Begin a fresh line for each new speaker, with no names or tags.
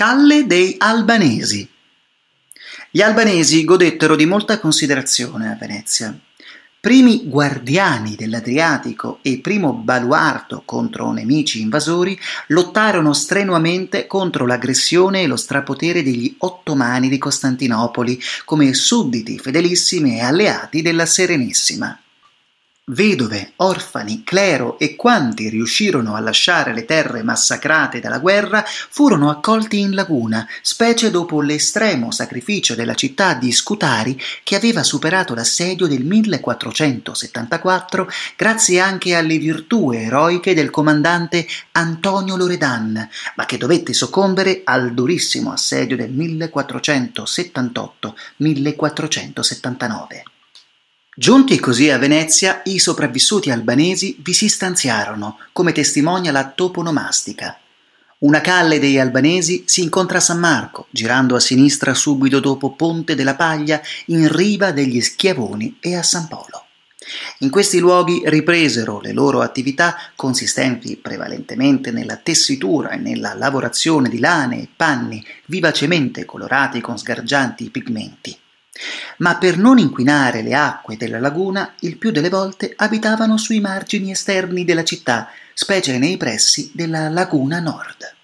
Calle dei Albanesi. Gli albanesi godettero di molta considerazione a Venezia. Primi guardiani dell'Adriatico e primo baluardo contro nemici invasori, lottarono strenuamente contro l'aggressione e lo strapotere degli ottomani di Costantinopoli come sudditi fedelissimi e alleati della Serenissima. Vedove, orfani, clero e quanti riuscirono a lasciare le terre massacrate dalla guerra furono accolti in laguna, specie dopo l'estremo sacrificio della città di Scutari che aveva superato l'assedio del 1474 grazie anche alle virtù eroiche del comandante Antonio Loredan, ma che dovette soccombere al durissimo assedio del 1478-1479. Giunti così a Venezia, i sopravvissuti albanesi vi si stanziarono, come testimonia la toponomastica. Una calle dei albanesi si incontra a San Marco, girando a sinistra subito dopo Ponte della Paglia, in riva degli Schiavoni e a San Polo. In questi luoghi ripresero le loro attività consistenti prevalentemente nella tessitura e nella lavorazione di lane e panni vivacemente colorati con sgargianti pigmenti ma per non inquinare le acque della laguna il più delle volte abitavano sui margini esterni della città, specie nei pressi della laguna nord.